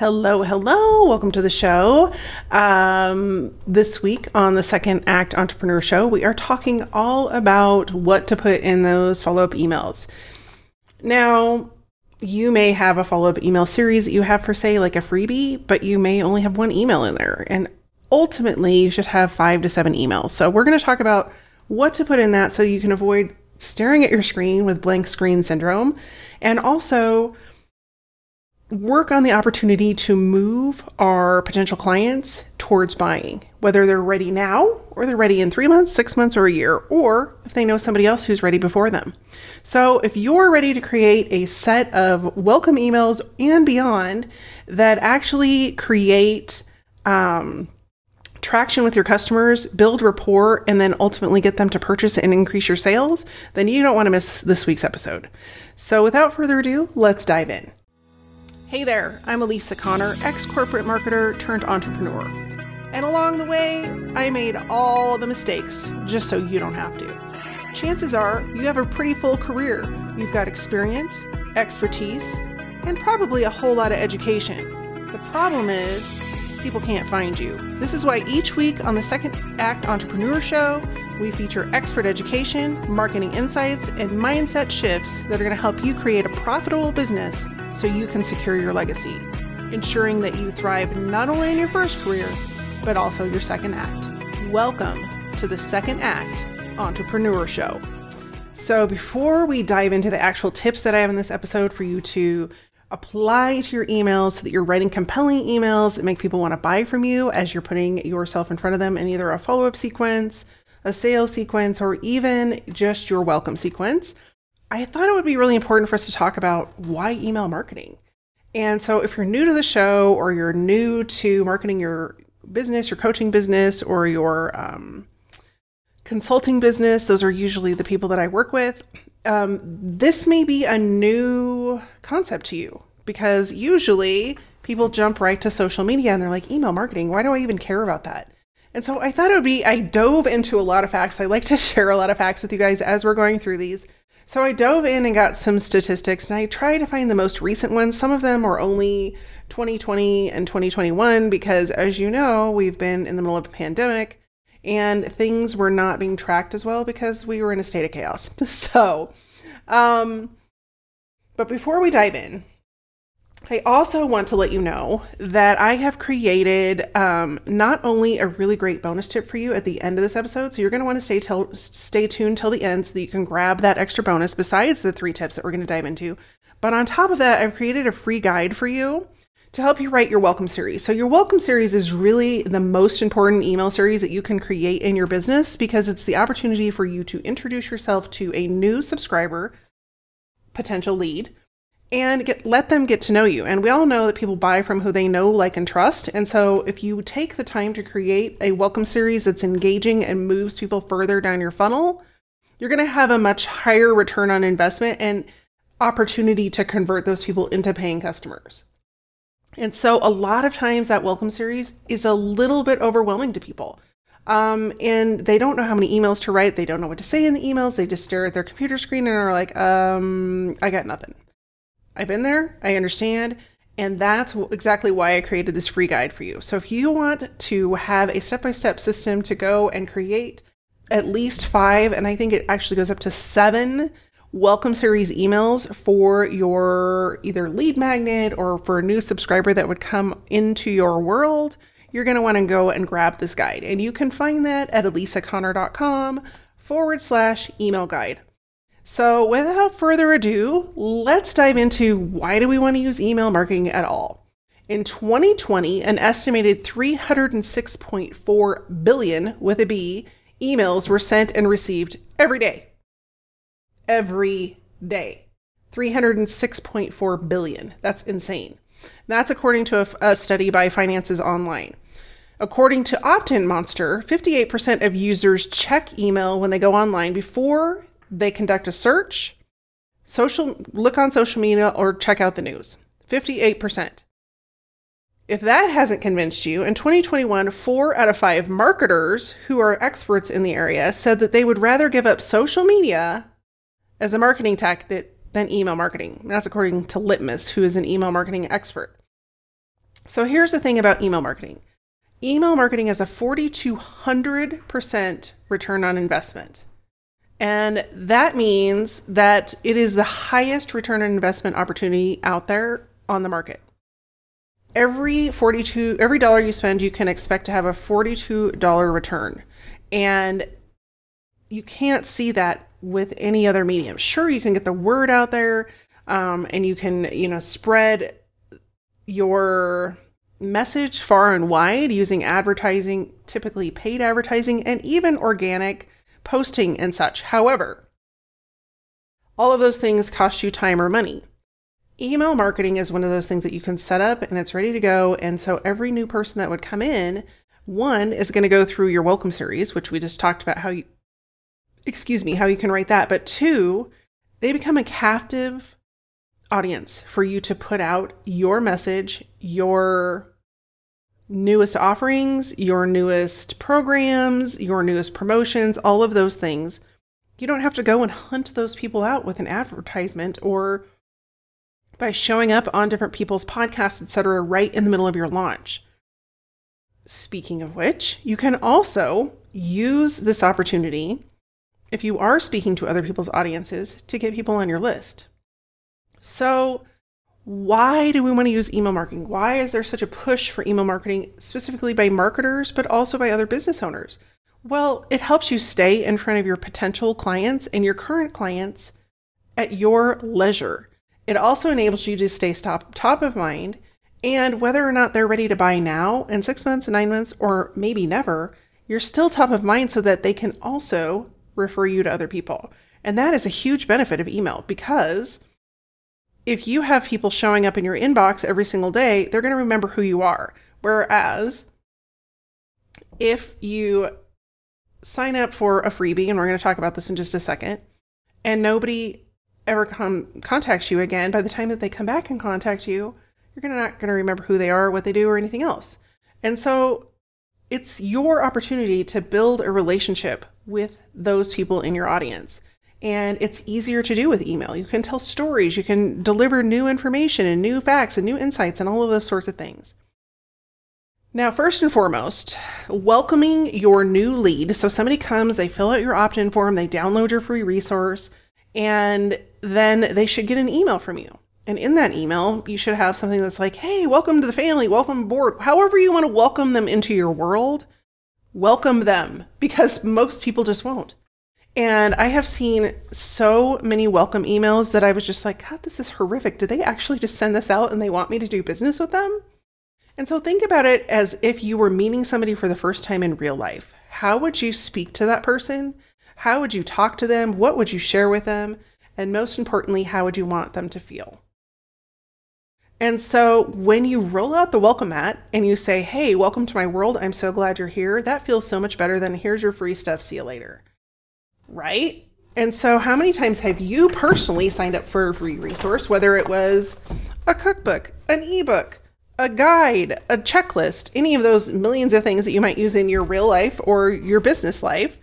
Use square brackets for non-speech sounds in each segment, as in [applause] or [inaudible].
Hello, hello. Welcome to the show. Um, this week on the Second Act Entrepreneur Show, we are talking all about what to put in those follow up emails. Now, you may have a follow up email series that you have for, say, like a freebie, but you may only have one email in there. And ultimately, you should have five to seven emails. So, we're going to talk about what to put in that so you can avoid staring at your screen with blank screen syndrome and also work on the opportunity to move our potential clients towards buying, whether they're ready now or they're ready in three months, six months, or a year, or if they know somebody else who's ready before them. So, if you're ready to create a set of welcome emails and beyond that actually create um, traction with your customers, build rapport, and then ultimately get them to purchase and increase your sales, then you don't want to miss this week's episode. So, without further ado, let's dive in. Hey there, I'm Elisa Connor, ex corporate marketer turned entrepreneur. And along the way, I made all the mistakes just so you don't have to. Chances are you have a pretty full career. You've got experience, expertise, and probably a whole lot of education. The problem is, people can't find you. This is why each week on the Second Act Entrepreneur Show, we feature expert education, marketing insights, and mindset shifts that are going to help you create a profitable business so you can secure your legacy, ensuring that you thrive not only in your first career, but also your second act. Welcome to the Second Act Entrepreneur Show. So, before we dive into the actual tips that I have in this episode for you to apply to your emails so that you're writing compelling emails that make people want to buy from you as you're putting yourself in front of them in either a follow up sequence, a sales sequence, or even just your welcome sequence, I thought it would be really important for us to talk about why email marketing. And so, if you're new to the show or you're new to marketing your business, your coaching business, or your um, consulting business, those are usually the people that I work with um, this may be a new concept to you because usually people jump right to social media and they're like, email marketing, why do I even care about that? And so I thought it would be, I dove into a lot of facts. I like to [laughs] share a lot of facts with you guys as we're going through these. So I dove in and got some statistics and I tried to find the most recent ones. Some of them are only 2020 and 2021 because, as you know, we've been in the middle of a pandemic and things were not being tracked as well because we were in a state of chaos. [laughs] So, um, but before we dive in, I also want to let you know that I have created um, not only a really great bonus tip for you at the end of this episode, so you're going to want to stay till stay tuned till the end so that you can grab that extra bonus besides the three tips that we're going to dive into. But on top of that, I've created a free guide for you to help you write your welcome series. So, your welcome series is really the most important email series that you can create in your business because it's the opportunity for you to introduce yourself to a new subscriber, potential lead, and get let them get to know you. And we all know that people buy from who they know, like, and trust. And so, if you take the time to create a welcome series that's engaging and moves people further down your funnel, you're going to have a much higher return on investment and opportunity to convert those people into paying customers. And so a lot of times that welcome series is a little bit overwhelming to people. Um, and they don't know how many emails to write. They don't know what to say in the emails. They just stare at their computer screen and are like, um, I got nothing. I've been there. I understand. And that's exactly why I created this free guide for you. So if you want to have a step by step system to go and create at least five, and I think it actually goes up to seven welcome series emails for your either lead magnet or for a new subscriber that would come into your world, you're going to want to go and grab this guide. And you can find that at elisaconnor.com forward slash email guide. So without further ado, let's dive into why do we want to use email marketing at all? In 2020, an estimated 306.4 billion with a B emails were sent and received every day every day. 306.4 billion. That's insane. That's according to a, a study by Finances Online. According to OptinMonster, 58% of users check email when they go online before they conduct a search, social look on social media or check out the news. 58%. If that hasn't convinced you, in 2021, 4 out of 5 marketers who are experts in the area said that they would rather give up social media as a marketing tactic than email marketing. That's according to Litmus, who is an email marketing expert. So here's the thing about email marketing email marketing has a 4,200% return on investment. And that means that it is the highest return on investment opportunity out there on the market. Every 42 every dollar you spend you can expect to have a $42 return. And you can't see that with any other medium. Sure, you can get the word out there um, and you can, you know, spread your message far and wide using advertising, typically paid advertising, and even organic posting and such. However, all of those things cost you time or money. Email marketing is one of those things that you can set up and it's ready to go. And so every new person that would come in, one is going to go through your welcome series, which we just talked about how you, excuse me, how you can write that. But two, they become a captive audience for you to put out your message, your newest offerings, your newest programs, your newest promotions, all of those things. You don't have to go and hunt those people out with an advertisement or by showing up on different people's podcasts, etc., right in the middle of your launch. Speaking of which, you can also use this opportunity if you are speaking to other people's audiences to get people on your list. So, why do we want to use email marketing? Why is there such a push for email marketing, specifically by marketers, but also by other business owners? Well, it helps you stay in front of your potential clients and your current clients at your leisure. It also enables you to stay top, top of mind, and whether or not they're ready to buy now, in six months, nine months, or maybe never, you're still top of mind so that they can also refer you to other people. And that is a huge benefit of email because if you have people showing up in your inbox every single day, they're going to remember who you are. Whereas if you sign up for a freebie, and we're going to talk about this in just a second, and nobody ever come contacts you again, by the time that they come back and contact you, you're gonna not going to remember who they are, what they do, or anything else. And so it's your opportunity to build a relationship with those people in your audience and it's easier to do with email. You can tell stories, you can deliver new information and new facts and new insights and all of those sorts of things. Now, first and foremost, welcoming your new lead. So somebody comes, they fill out your opt in form, they download your free resource, and then they should get an email from you. And in that email, you should have something that's like, hey, welcome to the family, welcome aboard. However, you want to welcome them into your world, welcome them because most people just won't. And I have seen so many welcome emails that I was just like, God, this is horrific. Did they actually just send this out and they want me to do business with them? And so think about it as if you were meeting somebody for the first time in real life. How would you speak to that person? How would you talk to them? What would you share with them? And most importantly, how would you want them to feel? And so when you roll out the welcome mat and you say, Hey, welcome to my world. I'm so glad you're here. That feels so much better than here's your free stuff. See you later right? And so, how many times have you personally signed up for a free resource, whether it was a cookbook, an ebook, a guide, a checklist, any of those millions of things that you might use in your real life or your business life?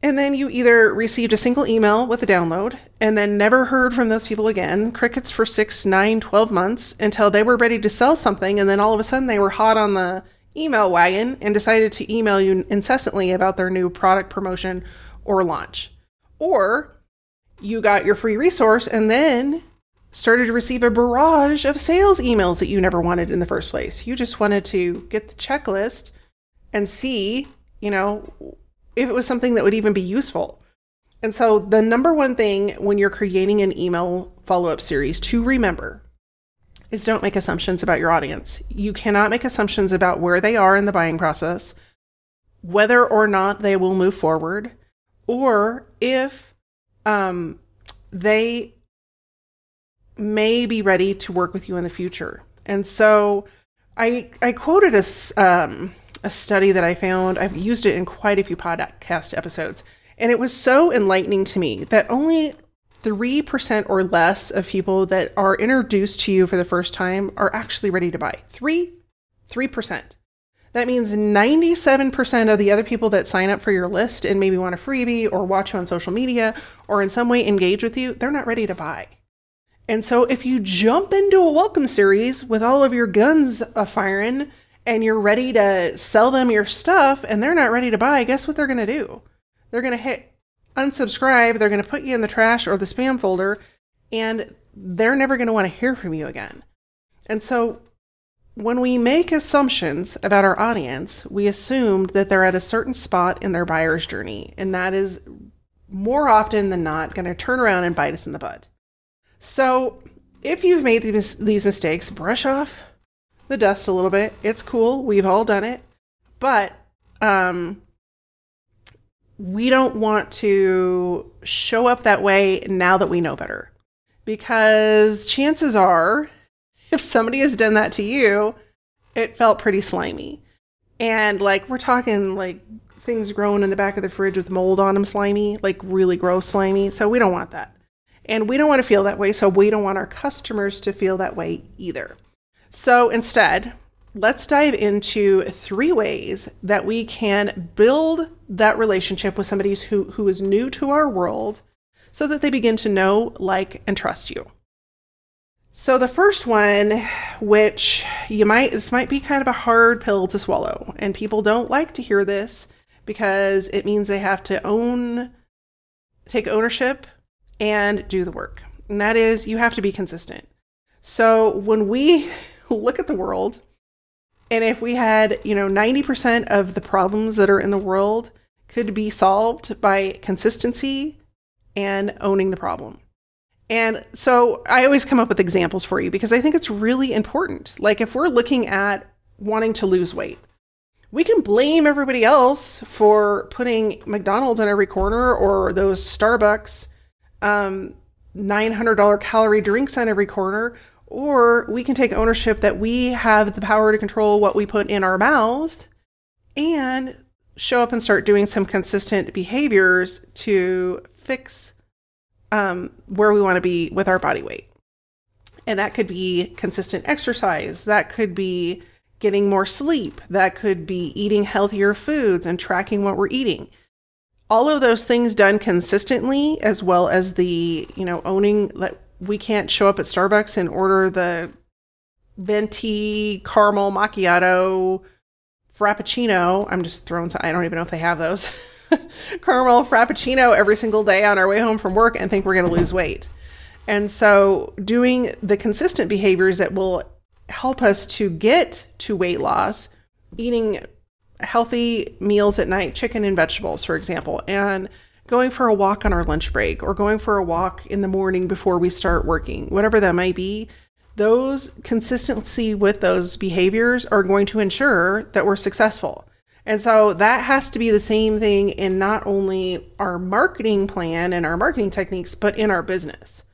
And then you either received a single email with a download and then never heard from those people again, crickets for six, nine, 12 months until they were ready to sell something. And then all of a sudden they were hot on the email wagon and decided to email you incessantly about their new product promotion or launch. Or you got your free resource and then started to receive a barrage of sales emails that you never wanted in the first place. You just wanted to get the checklist and see, you know, if it was something that would even be useful. And so, the number one thing when you're creating an email follow up series to remember is don't make assumptions about your audience. You cannot make assumptions about where they are in the buying process, whether or not they will move forward, or if um, they may be ready to work with you in the future. And so I, I quoted a, um, a study that I found. I've used it in quite a few podcast episodes. And it was so enlightening to me that only 3% or less of people that are introduced to you for the first time are actually ready to buy. 3 3%. That means 97% of the other people that sign up for your list and maybe want a freebie or watch you on social media or in some way engage with you, they're not ready to buy. And so if you jump into a welcome series with all of your guns a firing and you're ready to sell them your stuff and they're not ready to buy, guess what they're going to do? They're going to hit unsubscribe, they're going to put you in the trash or the spam folder, and they're never going to want to hear from you again. And so when we make assumptions about our audience, we assume that they're at a certain spot in their buyer's journey, and that is more often than not going to turn around and bite us in the butt. So, if you've made these, mistakes, brush off the dust a little bit. It's cool. We've all done it. But um, we don't want to show up that way now that we know better. Because chances are, [laughs] if somebody has done that to you, it felt pretty slimy. And like, we're talking like things growing in the back of the fridge with mold on them, slimy, like really gross, slimy. So we don't want that. And we don't want to feel that way. So we don't want our customers to feel that way either. So instead, let's dive into three ways that we can build that relationship with somebody who, who is new to our world so that they begin to know, like, and trust you. So the first one, which you might, this might be kind of a hard pill to swallow, and people don't like to hear this because it means they have to own, take ownership and do the work. And that is, you have to be consistent. So when we [laughs] look at the world and if we had, you know, 90% of the problems that are in the world could be solved by consistency and owning the problem. And so I always come up with examples for you because I think it's really important. Like if we're looking at wanting to lose weight, we can blame everybody else for putting McDonald's on every corner or those Starbucks um, $900 calorie drinks on every corner or we can take ownership that we have the power to control what we put in our mouths and show up and start doing some consistent behaviors to fix um, where we want to be with our body weight. And that could be consistent exercise, that could be getting more sleep, that could be eating healthier foods and tracking what we're eating. All of those things done consistently, as well as the, you know, owning that we can't show up at Starbucks and order the venti caramel macchiato frappuccino. I'm just throwing. I don't even know if they have those [laughs] [laughs] caramel frappuccino every single day on our way home from work and think we're going to lose weight. And so, doing the consistent behaviors that will help us to get to weight loss, eating healthy meals at night, chicken and vegetables, for example, and going for a walk on our lunch break or going for a walk in the morning before we start working, whatever that might be, those consistency with those behaviors are going to ensure that we're successful. And so that has to be the same thing in not only our marketing plan and our marketing techniques, but in our business.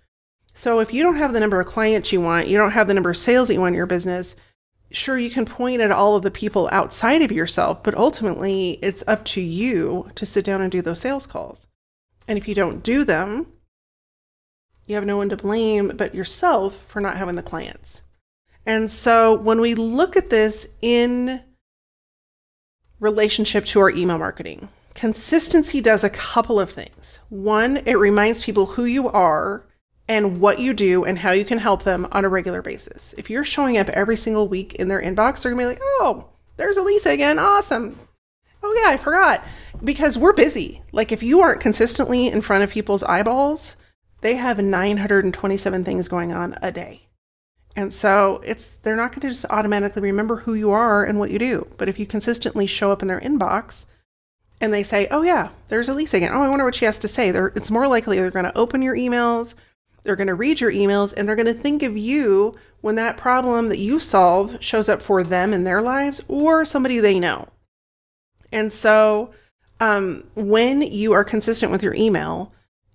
So if you don't have the number of clients you want, you don't have the number of sales that you want in your business, sure, you can point at all of the people outside of yourself, but ultimately it's up to you to sit down and do those sales calls. And if you don't do them, you have no one to blame but yourself for not having the clients. And so when we look at this in relationship to our email marketing, consistency does a couple of things. One, it reminds people who you are and what you do and how you can help them on a regular basis. If you're showing up every single week in their inbox, they're gonna be like, oh, there's Elisa again. Awesome. Oh, yeah, I forgot. Because we're busy. Like, if you aren't consistently in front of people's eyeballs, they have 927 things going on a day. And so it's they're not going to just automatically remember who you are and what you do. But if you consistently show up in their inbox and they say, "Oh yeah, there's Elisa again. Oh, I wonder what she has to say." They're, it's more likely they're going to open your emails, they're going to read your emails, and they're going to think of you when that problem that you solve shows up for them in their lives or somebody they know. And so um, when you are consistent with your email,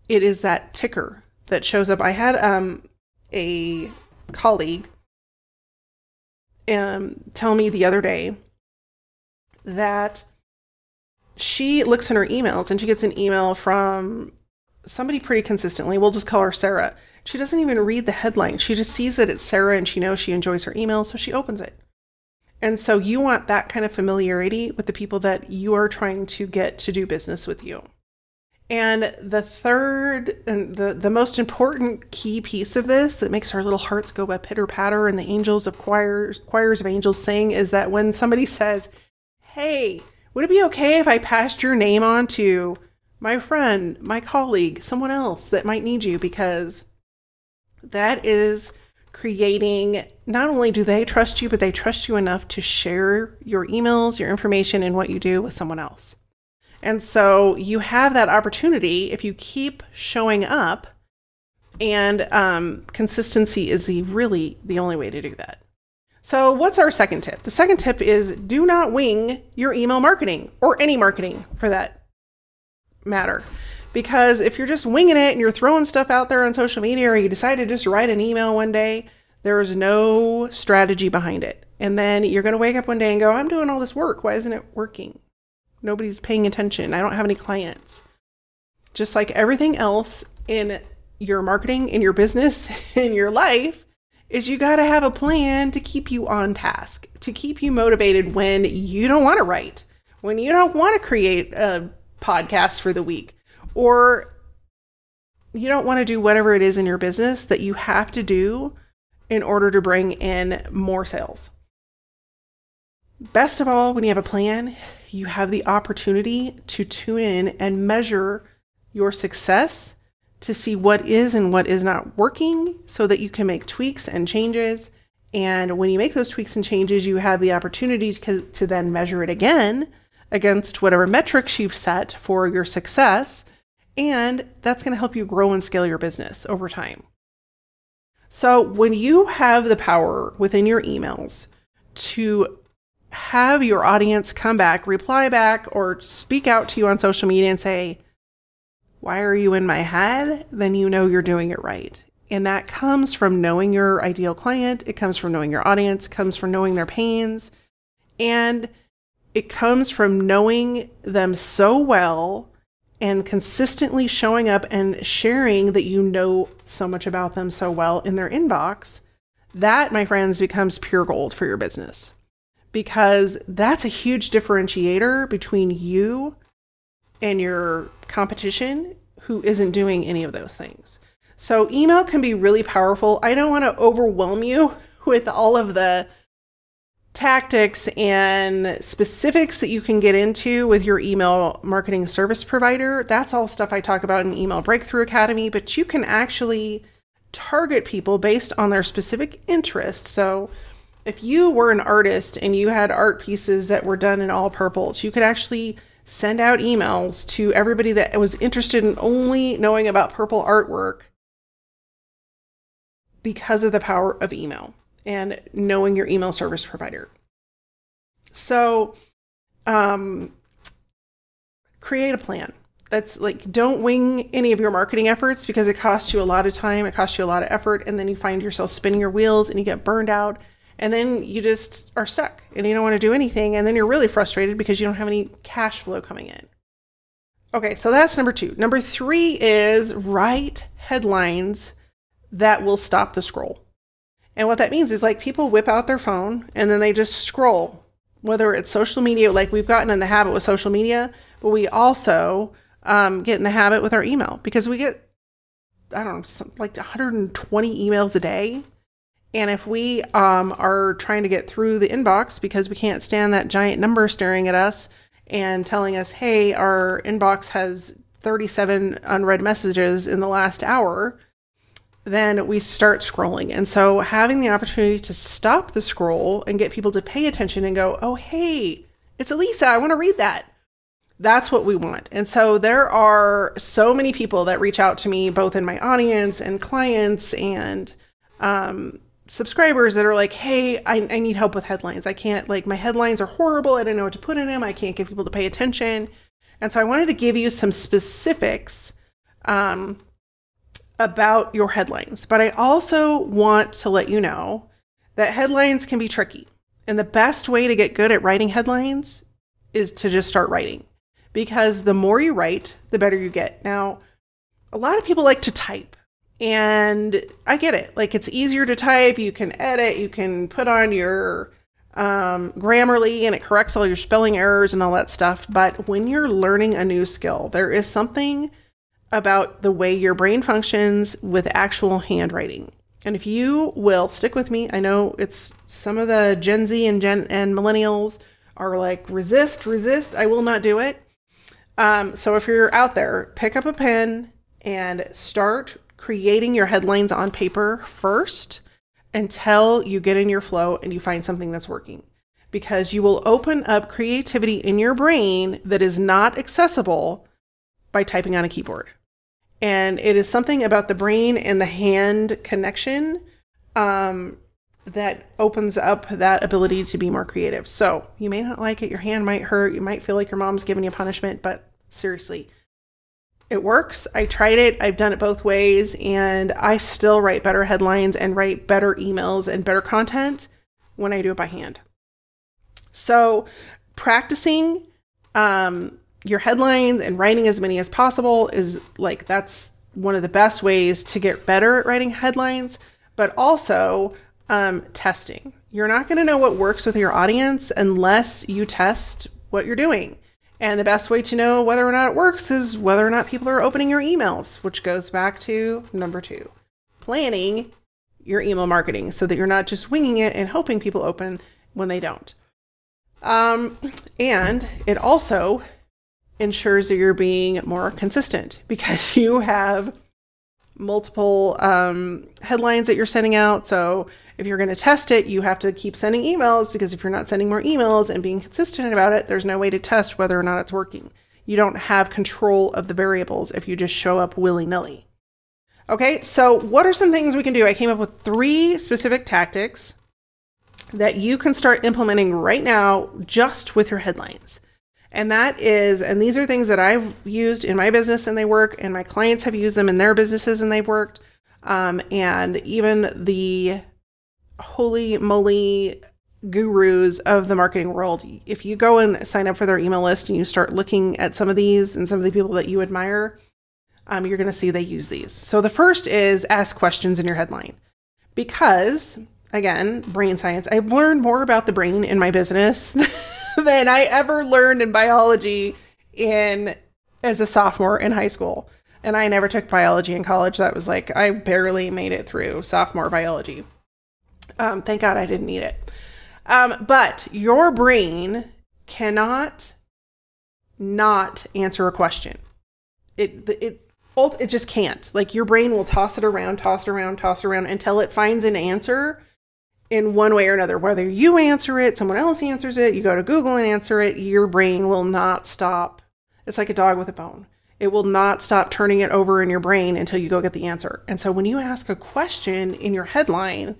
it is that ticker that shows up. I had um, a colleague um, tell me the other day that she looks in her emails and she gets an email from somebody pretty consistently. We'll just call her Sarah. She doesn't even read the headline. She just sees that it's Sarah and she knows she enjoys her email, so she opens it. And so you want that kind of familiarity with the people that you are trying to get to do business with you. And the third and the, the most important key piece of this that makes our little hearts go pitter patter and the angels of choirs choirs of angels sing is that when somebody says, Hey, would it be okay if I passed your name on to my friend, my colleague, someone else that might need you? Because that is creating not only do they trust you, but they trust you enough to share your emails, your information, and what you do with someone else. And so you have that opportunity if you keep showing up, and um, consistency is the really the only way to do that. So, what's our second tip? The second tip is do not wing your email marketing or any marketing for that matter. Because if you're just winging it and you're throwing stuff out there on social media or you decide to just write an email one day, there's no strategy behind it. And then you're going to wake up one day and go, I'm doing all this work. Why isn't it working? Nobody's paying attention. I don't have any clients. Just like everything else in your marketing, in your business, [laughs] in your life, is you got to have a plan to keep you on task, to keep you motivated when you don't want to write, when you don't want to create a podcast for the week, or you don't want to do whatever it is in your business that you have to do in order to bring in more sales. Best of all, when you have a plan, you have the opportunity to tune in and measure your success to see what is and what is not working so that you can make tweaks and changes. And when you make those tweaks and changes, you have the opportunity to, to then measure it again against whatever metrics you've set for your success. And that's going to help you grow and scale your business over time. So, when you have the power within your emails to have your audience come back, reply back, or speak out to you on social media and say, Why are you in my head? Then you know you're doing it right. And that comes from knowing your ideal client, it comes from knowing your audience, it comes from knowing their pains, and it comes from knowing them so well and consistently showing up and sharing that you know so much about them so well in their inbox, that, my friends, becomes pure gold for your business because that's a huge differentiator between you and your competition who isn't doing any of those things. So, email can be really powerful. I don't want to overwhelm you [laughs] with all of the tactics and specifics that you can get into with your email marketing service provider. That's all stuff I talk about in Email Breakthrough Academy, but you can actually target people based on their specific interests. So, if you were an artist and you had art pieces that were done in all purples, you could actually send out emails to everybody that was interested in only knowing about purple artwork because of the power of email and knowing your email service provider. So, um, create a plan. That's like, don't wing any of your marketing efforts because it costs you a lot of time, it costs you a lot of effort, and then you find yourself spinning your wheels and you get burned out. And then you just are stuck and you don't want to do anything. And then you're really frustrated because you don't have any cash flow coming in. Okay, so that's number two. Number three is write headlines that will stop the scroll. And what that means is like people whip out their phone and then they just scroll, whether it's social media, like we've gotten in the habit with social media, but we also um, get in the habit with our email because we get, I don't know, like 120 emails a day. And if we um, are trying to get through the inbox because we can't stand that giant number staring at us and telling us, hey, our inbox has 37 unread messages in the last hour, then we start scrolling. And so having the opportunity to stop the scroll and get people to pay attention and go, oh, hey, it's Elisa, I want to read that. That's what we want. And so there are so many people that reach out to me, both in my audience and clients and um, subscribers that are like, hey, I, I need help with headlines. I can't, like, my headlines are horrible. I don't know what to put in them. I can't get people to pay attention. And so I wanted to give you some specifics um, about your headlines, but I also want to let you know that headlines can be tricky. And the best way to get good at writing headlines is to just start writing because the more you write, the better you get. Now, a lot of people like to type, and I get it. Like it's easier to type, you can edit, you can put on your um, Grammarly and it corrects all your spelling errors and all that stuff. But when you're learning a new skill, there is something about the way your brain functions with actual handwriting. And if you will stick with me, I know it's some of the Gen Z and Gen and millennials are like resist, resist. I will not do it. Um, so if you're out there, pick up a pen and start creating your headlines on paper first until you get in your flow and you find something that's working. Because you will open up creativity in your brain that is not accessible by typing on a keyboard. And it is something about the brain and the hand connection um, that opens up that ability to be more creative. So you may not like it, your hand might hurt, you might feel like your mom's giving you punishment, but seriously, it works. I tried it. I've done it both ways, and I still write better headlines and write better emails and better content when I do it by hand. So, practicing um, your headlines and writing as many as possible is like that's one of the best ways to get better at writing headlines, but also um, testing. You're not going to know what works with your audience unless you test what you're doing. And the best way to know whether or not it works is whether or not people are opening your emails, which goes back to number two planning your email marketing so that you're not just winging it and hoping people open when they don't. Um, and it also ensures that you're being more consistent because [laughs] you have multiple um, headlines that you're sending out. So if you're going to test it, you have to keep sending emails because if you're not sending more emails and being consistent about it, there's no way to test whether or not it's working. You don't have control of the variables if you just show up willy nilly. Okay, so what are some things we can do? I came up with three specific tactics that you can start implementing right now just with your headlines. And that is, and these are things that I've used in my business and they work, and my clients have used them in their businesses and they've worked. Um, and even the holy moly gurus of the marketing world. If you go and sign up for their email list and you start looking at some of these and some of the people that you admire, um, you're going to see they use these. So the first is ask questions in your headline. Because, again, brain science, I've learned more about the brain in my business [laughs] [laughs] than I ever learned in biology in as a sophomore in high school. And I never took biology in college. That was like I barely made it through sophomore biology. Um, thank God I didn't need it. Um, but your brain cannot not answer a question. It it it just can't. Like your brain will toss it around, toss it around, toss it around until it finds an answer in one way or another. Whether you answer it, someone else answers it, you go to Google and answer it, your brain will not stop. It's like a dog with a bone. It will not stop turning it over in your brain until you go get the answer. And so when you ask a question in your headline,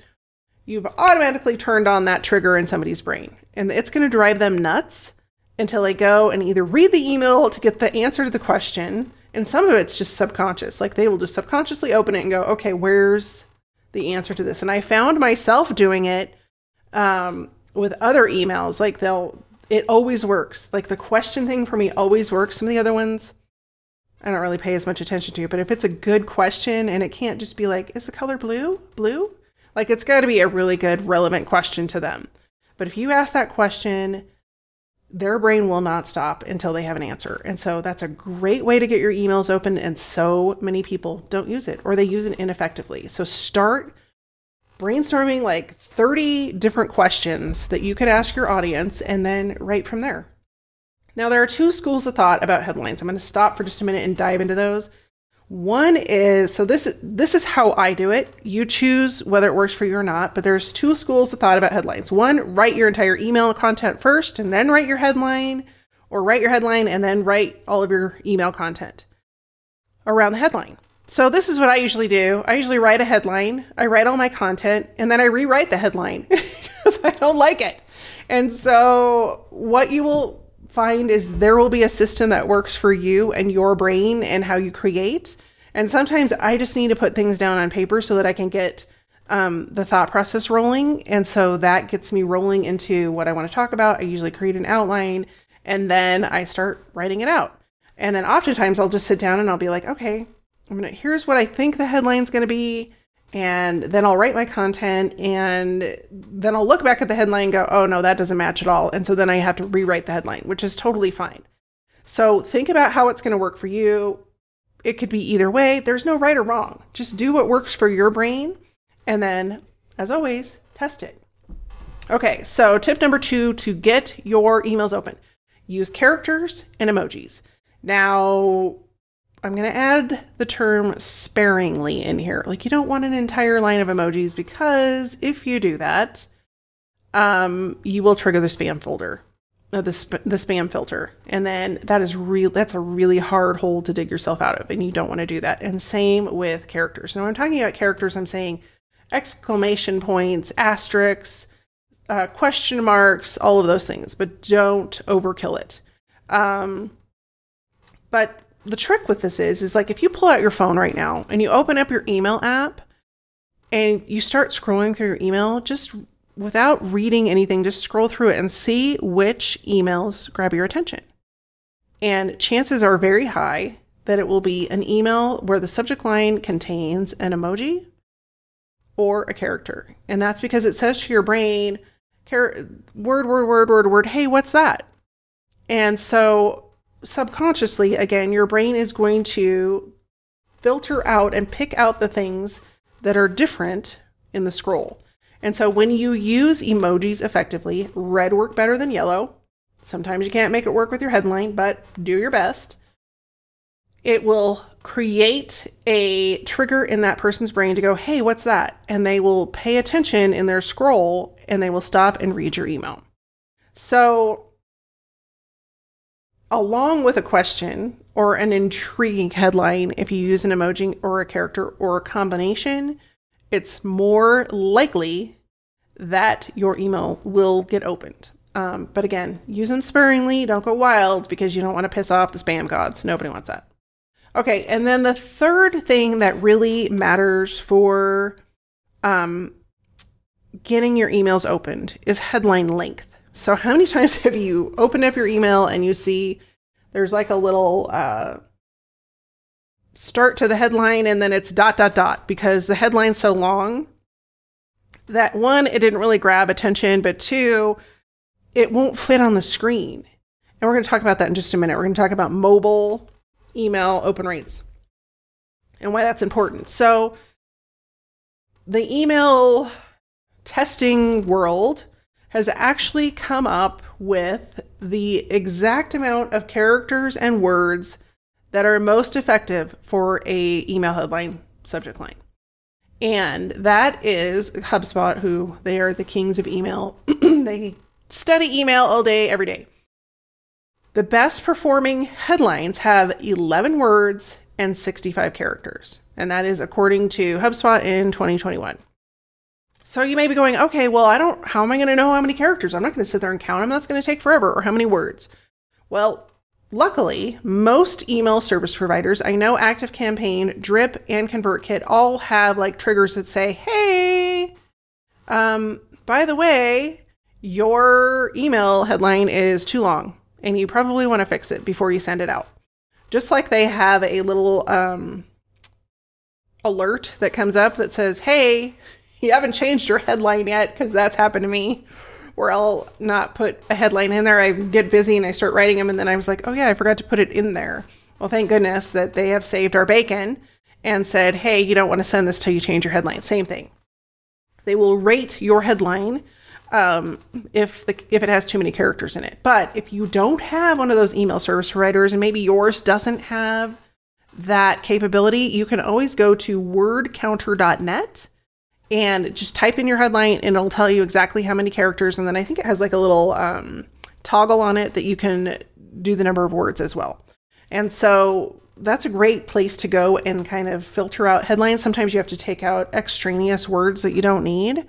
you've automatically turned on that trigger in somebody's brain. And it's going to drive them nuts until they go and either read the email to get the answer to the question, and some of it's just subconscious. Like they will just subconsciously open it and go, okay, where's the answer to this? And I found myself doing it um, with other emails. Like they'll, it always works. Like the question thing for me always works. Some of the other ones, I don't really pay as much attention to. But if it's a good question and it can't just be like, is the color blue? Blue? Like it's got to be a really good, relevant question to them. But if you ask that question, their brain will not stop until they have an answer. And so that's a great way to get your emails open. And so many people don't use it or they use it ineffectively. So start brainstorming like 30 different questions that you could ask your audience and then write from there. Now, there are two schools of thought about headlines. I'm going to stop for just a minute and dive into those. One is so this this is how I do it. You choose whether it works for you or not, but there's two schools of thought about headlines. One, write your entire email content first and then write your headline, or write your headline and then write all of your email content around the headline. So this is what I usually do. I usually write a headline, I write all my content, and then I rewrite the headline [laughs] because I don't like it. And so what you will find is there will be a system that works for you and your brain and how you create. And sometimes I just need to put things down on paper so that I can get um, the thought process rolling. And so that gets me rolling into what I want to talk about. I usually create an outline and then I start writing it out. And then oftentimes I'll just sit down and I'll be like, okay, I'm gonna here's what I think the headline's gonna be. And then I'll write my content and then I'll look back at the headline and go, oh no, that doesn't match at all. And so then I have to rewrite the headline, which is totally fine. So think about how it's going to work for you. It could be either way. There's no right or wrong. Just do what works for your brain. And then, as always, test it. Okay, so tip number two to get your emails open use characters and emojis. Now, I'm going to add the term sparingly in here. Like you don't want an entire line of emojis because if you do that, um, you will trigger the spam folder, uh, the sp- the spam filter, and then that is real. That's a really hard hole to dig yourself out of, and you don't want to do that. And same with characters. Now, when I'm talking about characters, I'm saying exclamation points, asterisks, uh, question marks, all of those things, but don't overkill it. Um, but the trick with this is is like if you pull out your phone right now and you open up your email app and you start scrolling through your email just without reading anything just scroll through it and see which emails grab your attention. And chances are very high that it will be an email where the subject line contains an emoji or a character. And that's because it says to your brain word word word word word hey what's that? And so subconsciously, again, your brain is going to filter out and pick out the things that are different in the scroll. And so when you use emojis effectively, red work better than yellow. Sometimes you can't make it work with your headline, but do your best. It will create a trigger in that person's brain to go, hey, what's that? And they will pay attention in their scroll and they will stop and read your email. So along with a question or an intriguing headline, if you use an emoji or a character or a combination, it's more likely that your email will get opened. Um, but again, use them sparingly. Don't go wild because you don't want to piss off the spam gods. Nobody wants that. Okay, and then the third thing that really matters for um, getting your emails opened is headline length. So, how many [laughs] times have you opened up your email and you see there's like a little uh, start to the headline and then it's dot, dot, dot because the headline's so long that one, it didn't really grab attention, but two, it won't fit on the screen. And we're going to talk about that in just a minute. We're going to talk about mobile email open rates and why that's important. So, the email testing world has actually come up with the exact amount of characters and words that are most effective for a email headline subject line. And that is HubSpot, who they are the kings of email. [clears throat] they study email all day, every day. The best performing headlines have 11 words and 65 characters. And that is according to HubSpot in 2021. So you may be going, okay, well, I don't, how am I going to know how many characters? I'm not going to sit there and count them. That's going to take forever. Or how many words? Well, luckily, most email service providers, I know ActiveCampaign, Drip, and ConvertKit all have like triggers that say, hey, um, by the way, your email headline is too long and you probably want to fix it before you send it out. Just like they have a little um, alert that comes up that says, hey, you haven't changed your headline yet because that's happened to me where I'll not put a headline in there. I get busy and I start writing them, and then I was like, oh yeah, I forgot to put it in there. Well, thank goodness that they have saved our bacon and said, hey, you don't want to send this till you change your headline. Same thing. They will rate your headline um, if the if it has too many characters in it. But if you don't have one of those email service providers, and maybe yours doesn't have that capability, you can always go to wordcounter.net and just type in your headline and it'll tell you exactly how many characters and then i think it has like a little um, toggle on it that you can do the number of words as well. And so that's a great place to go and kind of filter out headlines. Sometimes you have to take out extraneous words that you don't need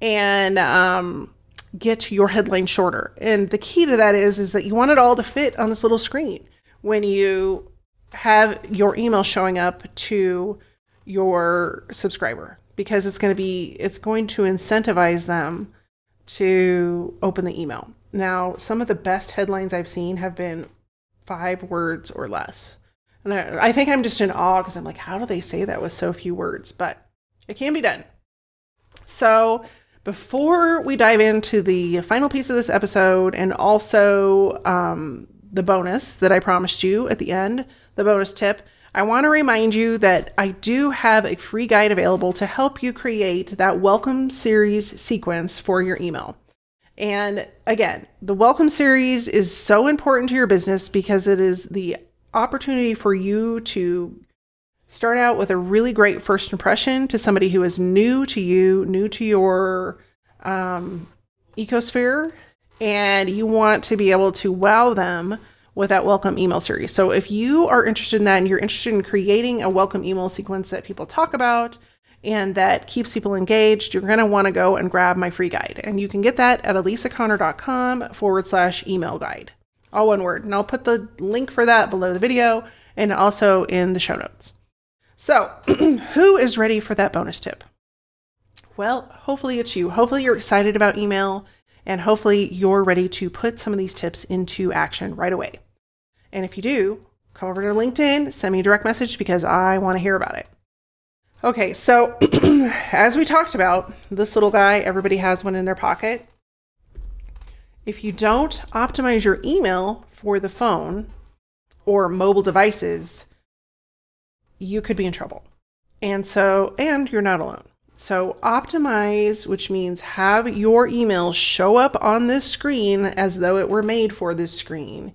and um, get your headline shorter. And the key to that is is that you want it all to fit on this little screen. When you have your email showing up to your subscriber because it's going to be it's going to incentivize them to open the email. Now, some of the best headlines I've seen have been five words or less. And I, I think I'm just in awe because I'm like, how do they say that with so few words? But It can be done. So, before we dive into the final piece of this episode and also um, the bonus that I promised you at the end, the bonus tip, I want to remind you that I do have a free guide available to help you create that welcome series sequence for your email. And again, the welcome series is so important to your business because it is the opportunity for you to start out with a really great first impression to somebody who is new to you, new to your um, ecosphere, and you want to be able to wow them with that welcome email series. So if you are interested in that and you're interested in creating a welcome email sequence that people talk about and that keeps people engaged, you're going to want to go and grab my free guide. And you can get that at alisaconner.com forward slash email guide. All one word. And I'll put the link for that below the video and also in the show notes. So, [clears throat] who is ready for that bonus tip? Well, hopefully it's you. Hopefully you're excited about email and hopefully you're ready to put some of these tips into action right away. And if you do, come over to LinkedIn, send me a direct message because I want to hear about it. Okay, so [clears throat] as we talked about, this little guy, everybody has one in their pocket. If you don't optimize your email for the phone or mobile devices, you could be in trouble. And so, and you're not alone. So, optimize, which means have your email show up on this screen as though it were made for this screen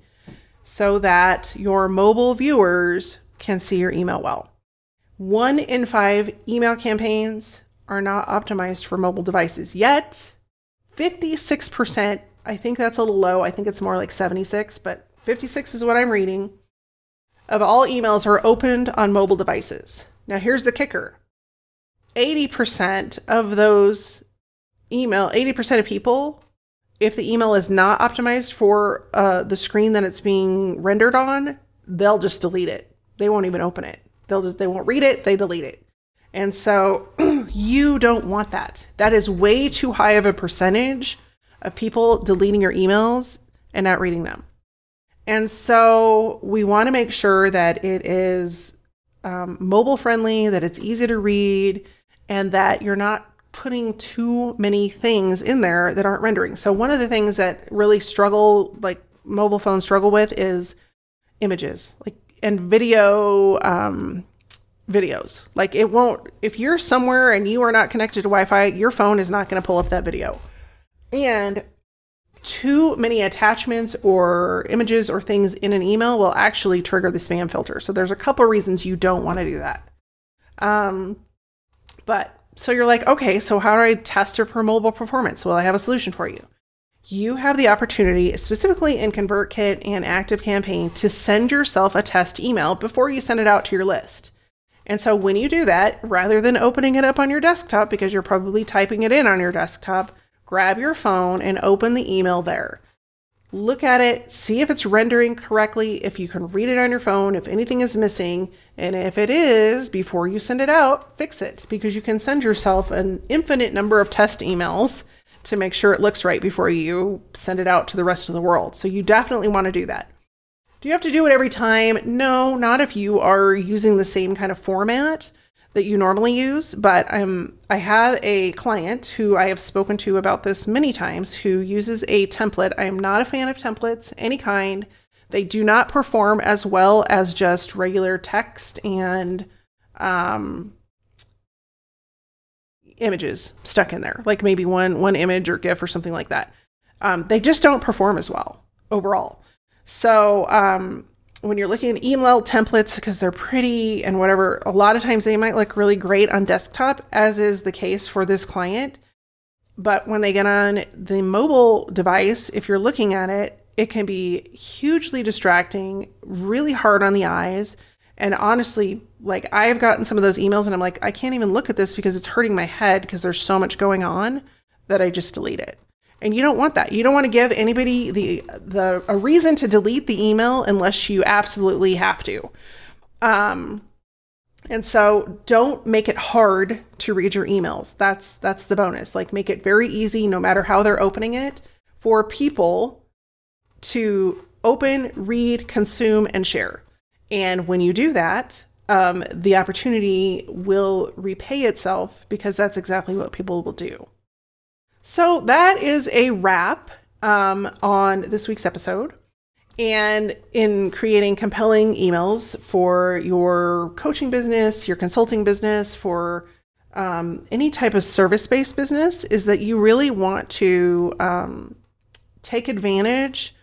so that your mobile viewers can see your email well. One in five email campaigns are not optimized for mobile devices yet. 56%, I think that's a little low. I think it's more like 76, but 56 is what I'm reading. Of all emails are opened on mobile devices. Now, here's the kicker 80% of those email, 80% of people if the email is not optimized for uh, the screen that it's being rendered on, they'll just delete it. They won't even open it. They'll just they won't read it. They delete it. And so [clears throat] you don't want that. That is way too high of a percentage of people deleting your emails and not reading them. And so we want to make sure that it is um, mobile friendly, that it's easy to read, and that you're not putting too many things in there that aren't rendering. So one of the things that really struggle like mobile phones struggle with is images. Like and video um videos. Like it won't if you're somewhere and you are not connected to Wi-Fi, your phone is not going to pull up that video. And too many attachments or images or things in an email will actually trigger the spam filter. So there's a couple reasons you don't want to do that. Um but so you're like, okay, so how do I test for mobile performance? Well, I have a solution for you. You have the opportunity, specifically in ConvertKit and ActiveCampaign, to send yourself a test email before you send it out to your list. And so when you do that, rather than opening it up on your desktop, because you're probably typing it in on your desktop, grab your phone and open the email there look at it, see if it's rendering correctly, if you can read it on your phone, if anything is missing, and if it is, before you send it out, fix it because you can send yourself an infinite number of test emails to make sure it looks right before you send it out to the rest of the world. So you definitely want to do that. Do you have to do it every time? No, not if you are using the same kind of format that you normally use, but um, I have a client who I have spoken to about this many times who uses a template. I am not a fan of templates, any kind. They do not perform as well as just regular text and um, images stuck in there, like maybe one one image or GIF or something like that. Um, they just don't perform as well overall. So um, when you're looking at email templates because they're pretty and whatever, a lot of times they might look really great on desktop, as is the case for this client. But when they get on the mobile device, if you're looking at it, it can be hugely distracting, really hard on the eyes. And honestly, like I've gotten some of those emails and I'm like, I can't even look at this because it's hurting my head because there's so much going on that I just delete it. And you don't want that. You don't want to give anybody the the a reason to delete the email unless you absolutely have to. Um and so don't make it hard to read your emails. That's that's the bonus. Like make it very easy no matter how they're opening it for people to open, read, consume and share. And when you do that, um, the opportunity will repay itself because that's exactly what people will do. So that is a wrap um, on this week's episode. And in creating compelling emails for your coaching business, your consulting business, for um, any type of service based business, is that you really want to um, take advantage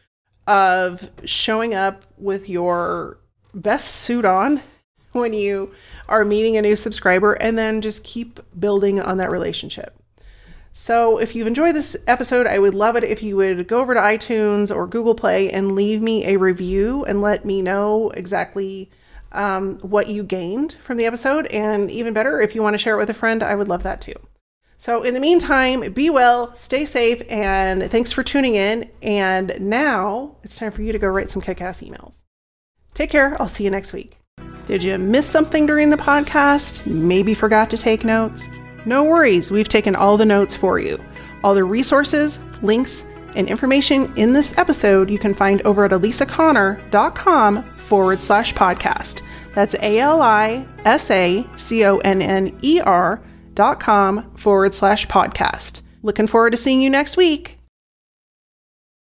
of showing up with your best suit on [laughs] when you are meeting a new subscriber and then just keep building on that relationship. So, if you've enjoyed this episode, I would love it if you would go over to iTunes or Google Play and leave me a review and let me know exactly um, what you gained from the episode. And even better, if you want to share it with a friend, I would love that too. So, in the meantime, be well, stay safe, and thanks for tuning in. And now it's time for you to go write some kick ass emails. Take care. I'll see you next week. Did you miss something during the podcast? Maybe forgot to take notes? No worries, we've taken all the notes for you. All the resources, links, and information in this episode you can find over at alisaconner.com forward slash podcast. That's A L I S A C O N N E R dot com forward slash podcast. Looking forward to seeing you next week.